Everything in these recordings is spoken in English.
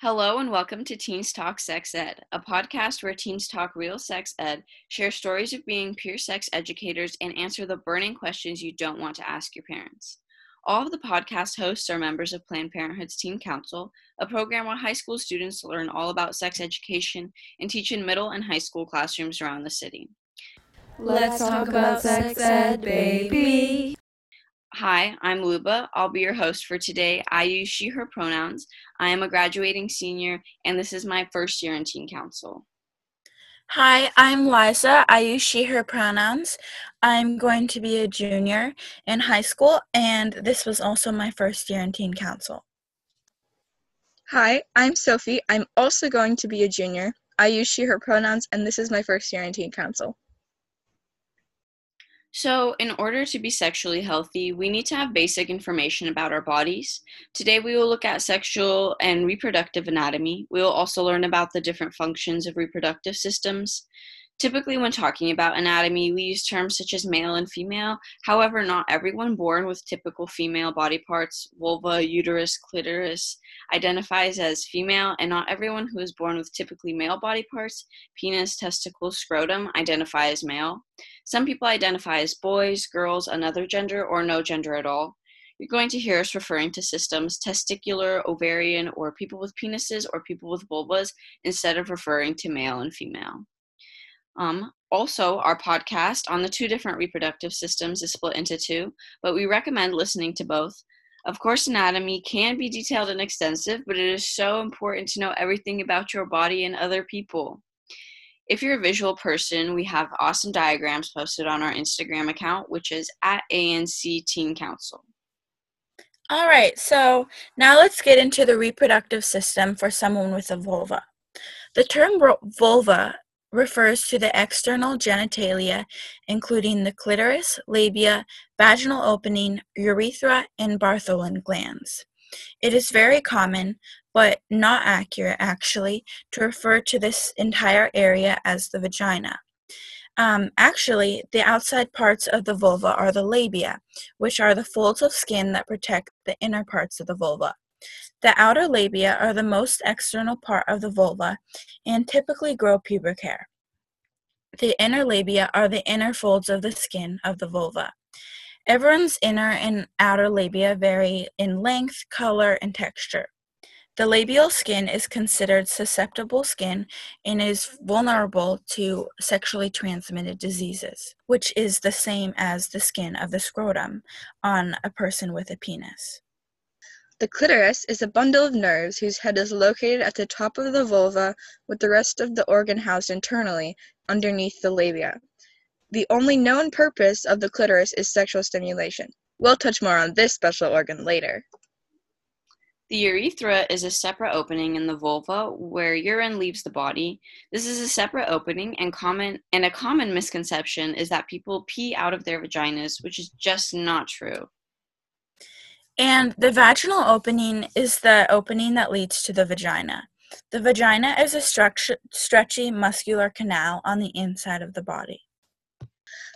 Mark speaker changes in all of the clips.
Speaker 1: Hello and welcome to Teens Talk Sex Ed, a podcast where teens talk real sex ed, share stories of being peer sex educators, and answer the burning questions you don't want to ask your parents. All of the podcast hosts are members of Planned Parenthood's Teen Council, a program where high school students learn all about sex education and teach in middle and high school classrooms around the city.
Speaker 2: Let's talk about sex ed, baby.
Speaker 1: Hi, I'm Luba. I'll be your host for today. I use she, her pronouns. I am a graduating senior, and this is my first year in Teen Council.
Speaker 3: Hi, I'm Liza. I use she, her pronouns. I'm going to be a junior in high school, and this was also my first year in Teen Council.
Speaker 4: Hi, I'm Sophie. I'm also going to be a junior. I use she, her pronouns, and this is my first year in Teen Council.
Speaker 1: So, in order to be sexually healthy, we need to have basic information about our bodies. Today, we will look at sexual and reproductive anatomy. We will also learn about the different functions of reproductive systems. Typically, when talking about anatomy, we use terms such as male and female. However, not everyone born with typical female body parts, vulva, uterus, clitoris, identifies as female, and not everyone who is born with typically male body parts, penis, testicles, scrotum, identify as male. Some people identify as boys, girls, another gender, or no gender at all. You're going to hear us referring to systems testicular, ovarian, or people with penises or people with vulvas instead of referring to male and female. Um, also, our podcast on the two different reproductive systems is split into two, but we recommend listening to both. Of course, anatomy can be detailed and extensive, but it is so important to know everything about your body and other people. If you're a visual person, we have awesome diagrams posted on our Instagram account, which is at ANC Teen Council.
Speaker 3: All right, so now let's get into the reproductive system for someone with a vulva. The term vulva refers to the external genitalia, including the clitoris, labia, vaginal opening, urethra, and Bartholin glands. It is very common, but not accurate actually, to refer to this entire area as the vagina. Um, actually, the outside parts of the vulva are the labia, which are the folds of skin that protect the inner parts of the vulva. The outer labia are the most external part of the vulva and typically grow pubic hair. The inner labia are the inner folds of the skin of the vulva. Everyone's inner and outer labia vary in length, color, and texture. The labial skin is considered susceptible skin and is vulnerable to sexually transmitted diseases, which is the same as the skin of the scrotum on a person with a penis.
Speaker 4: The clitoris is a bundle of nerves whose head is located at the top of the vulva with the rest of the organ housed internally underneath the labia. The only known purpose of the clitoris is sexual stimulation. We'll touch more on this special organ later.
Speaker 1: The urethra is a separate opening in the vulva where urine leaves the body. This is a separate opening and common and a common misconception is that people pee out of their vaginas, which is just not true.
Speaker 3: And the vaginal opening is the opening that leads to the vagina. The vagina is a stretchy muscular canal on the inside of the body.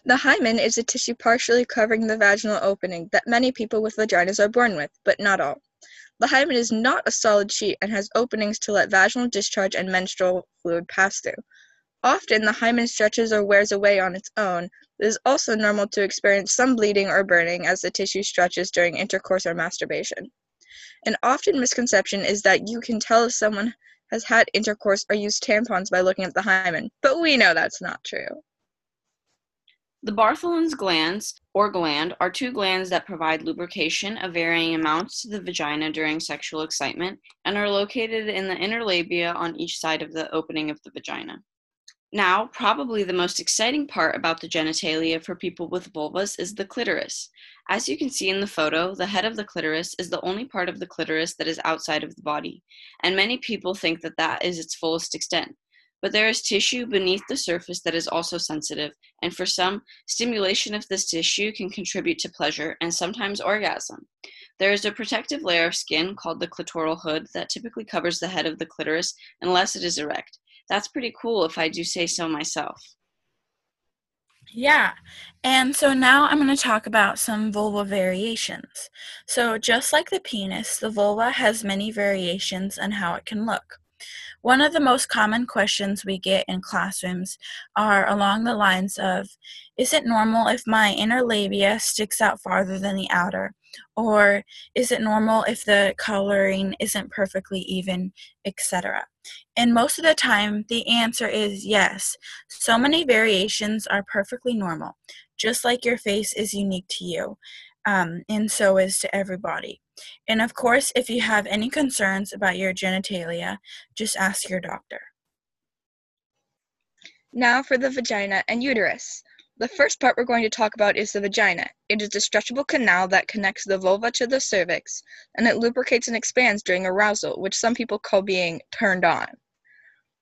Speaker 4: The hymen is a tissue partially covering the vaginal opening that many people with vaginas are born with, but not all. The hymen is not a solid sheet and has openings to let vaginal discharge and menstrual fluid pass through. Often the hymen stretches or wears away on its own. It is also normal to experience some bleeding or burning as the tissue stretches during intercourse or masturbation. An often misconception is that you can tell if someone has had intercourse or used tampons by looking at the hymen, but we know that's not true.
Speaker 1: The Bartholin's glands, or gland, are two glands that provide lubrication of varying amounts to the vagina during sexual excitement and are located in the inner labia on each side of the opening of the vagina. Now, probably the most exciting part about the genitalia for people with vulvas is the clitoris. As you can see in the photo, the head of the clitoris is the only part of the clitoris that is outside of the body, and many people think that that is its fullest extent. But there is tissue beneath the surface that is also sensitive, and for some, stimulation of this tissue can contribute to pleasure and sometimes orgasm. There is a protective layer of skin called the clitoral hood that typically covers the head of the clitoris unless it is erect that's pretty cool if I do say so myself.
Speaker 3: Yeah, and so now I'm going to talk about some vulva variations. So, just like the penis, the vulva has many variations on how it can look. One of the most common questions we get in classrooms are along the lines of Is it normal if my inner labia sticks out farther than the outer? Or is it normal if the coloring isn't perfectly even, etc.? And most of the time, the answer is yes. So many variations are perfectly normal, just like your face is unique to you, um, and so is to everybody. And of course, if you have any concerns about your genitalia, just ask your doctor.
Speaker 4: Now for the vagina and uterus. The first part we're going to talk about is the vagina. It is a stretchable canal that connects the vulva to the cervix, and it lubricates and expands during arousal, which some people call being turned on.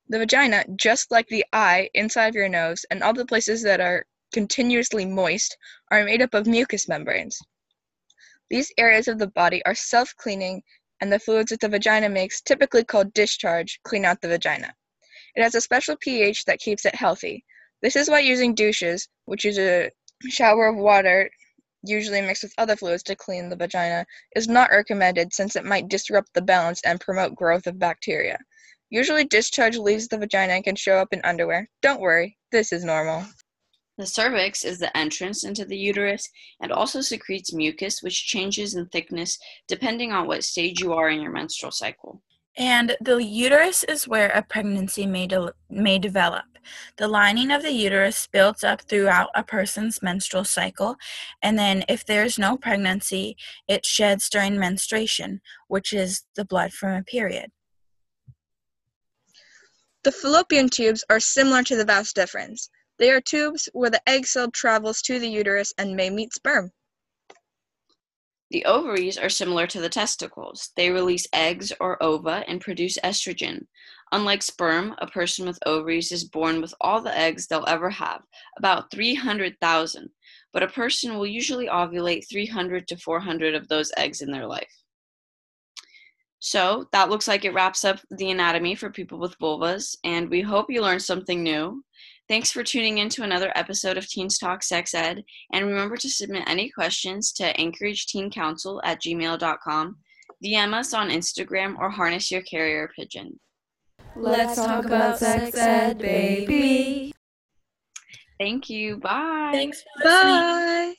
Speaker 4: The vagina, just like the eye inside of your nose and all the places that are continuously moist, are made up of mucous membranes. These areas of the body are self cleaning, and the fluids that the vagina makes, typically called discharge, clean out the vagina. It has a special pH that keeps it healthy. This is why using douches, which is a shower of water usually mixed with other fluids to clean the vagina, is not recommended since it might disrupt the balance and promote growth of bacteria. Usually, discharge leaves the vagina and can show up in underwear. Don't worry, this is normal.
Speaker 1: The cervix is the entrance into the uterus and also secretes mucus, which changes in thickness depending on what stage you are in your menstrual cycle.
Speaker 3: And the uterus is where a pregnancy may, de- may develop. The lining of the uterus builds up throughout a person's menstrual cycle, and then if there's no pregnancy, it sheds during menstruation, which is the blood from a period.
Speaker 4: The fallopian tubes are similar to the vas deferens. They are tubes where the egg cell travels to the uterus and may meet sperm.
Speaker 1: The ovaries are similar to the testicles. They release eggs or ova and produce estrogen. Unlike sperm, a person with ovaries is born with all the eggs they'll ever have, about 300,000, but a person will usually ovulate 300 to 400 of those eggs in their life. So that looks like it wraps up the anatomy for people with vulvas, and we hope you learned something new. Thanks for tuning in to another episode of Teens Talk Sex Ed, and remember to submit any questions to Anchorage Teen Council at gmail.com, DM us on Instagram, or harness your carrier pigeon.
Speaker 2: Let's talk about sex ed, baby.
Speaker 1: Thank you. Bye.
Speaker 3: Thanks for listening.
Speaker 4: Bye!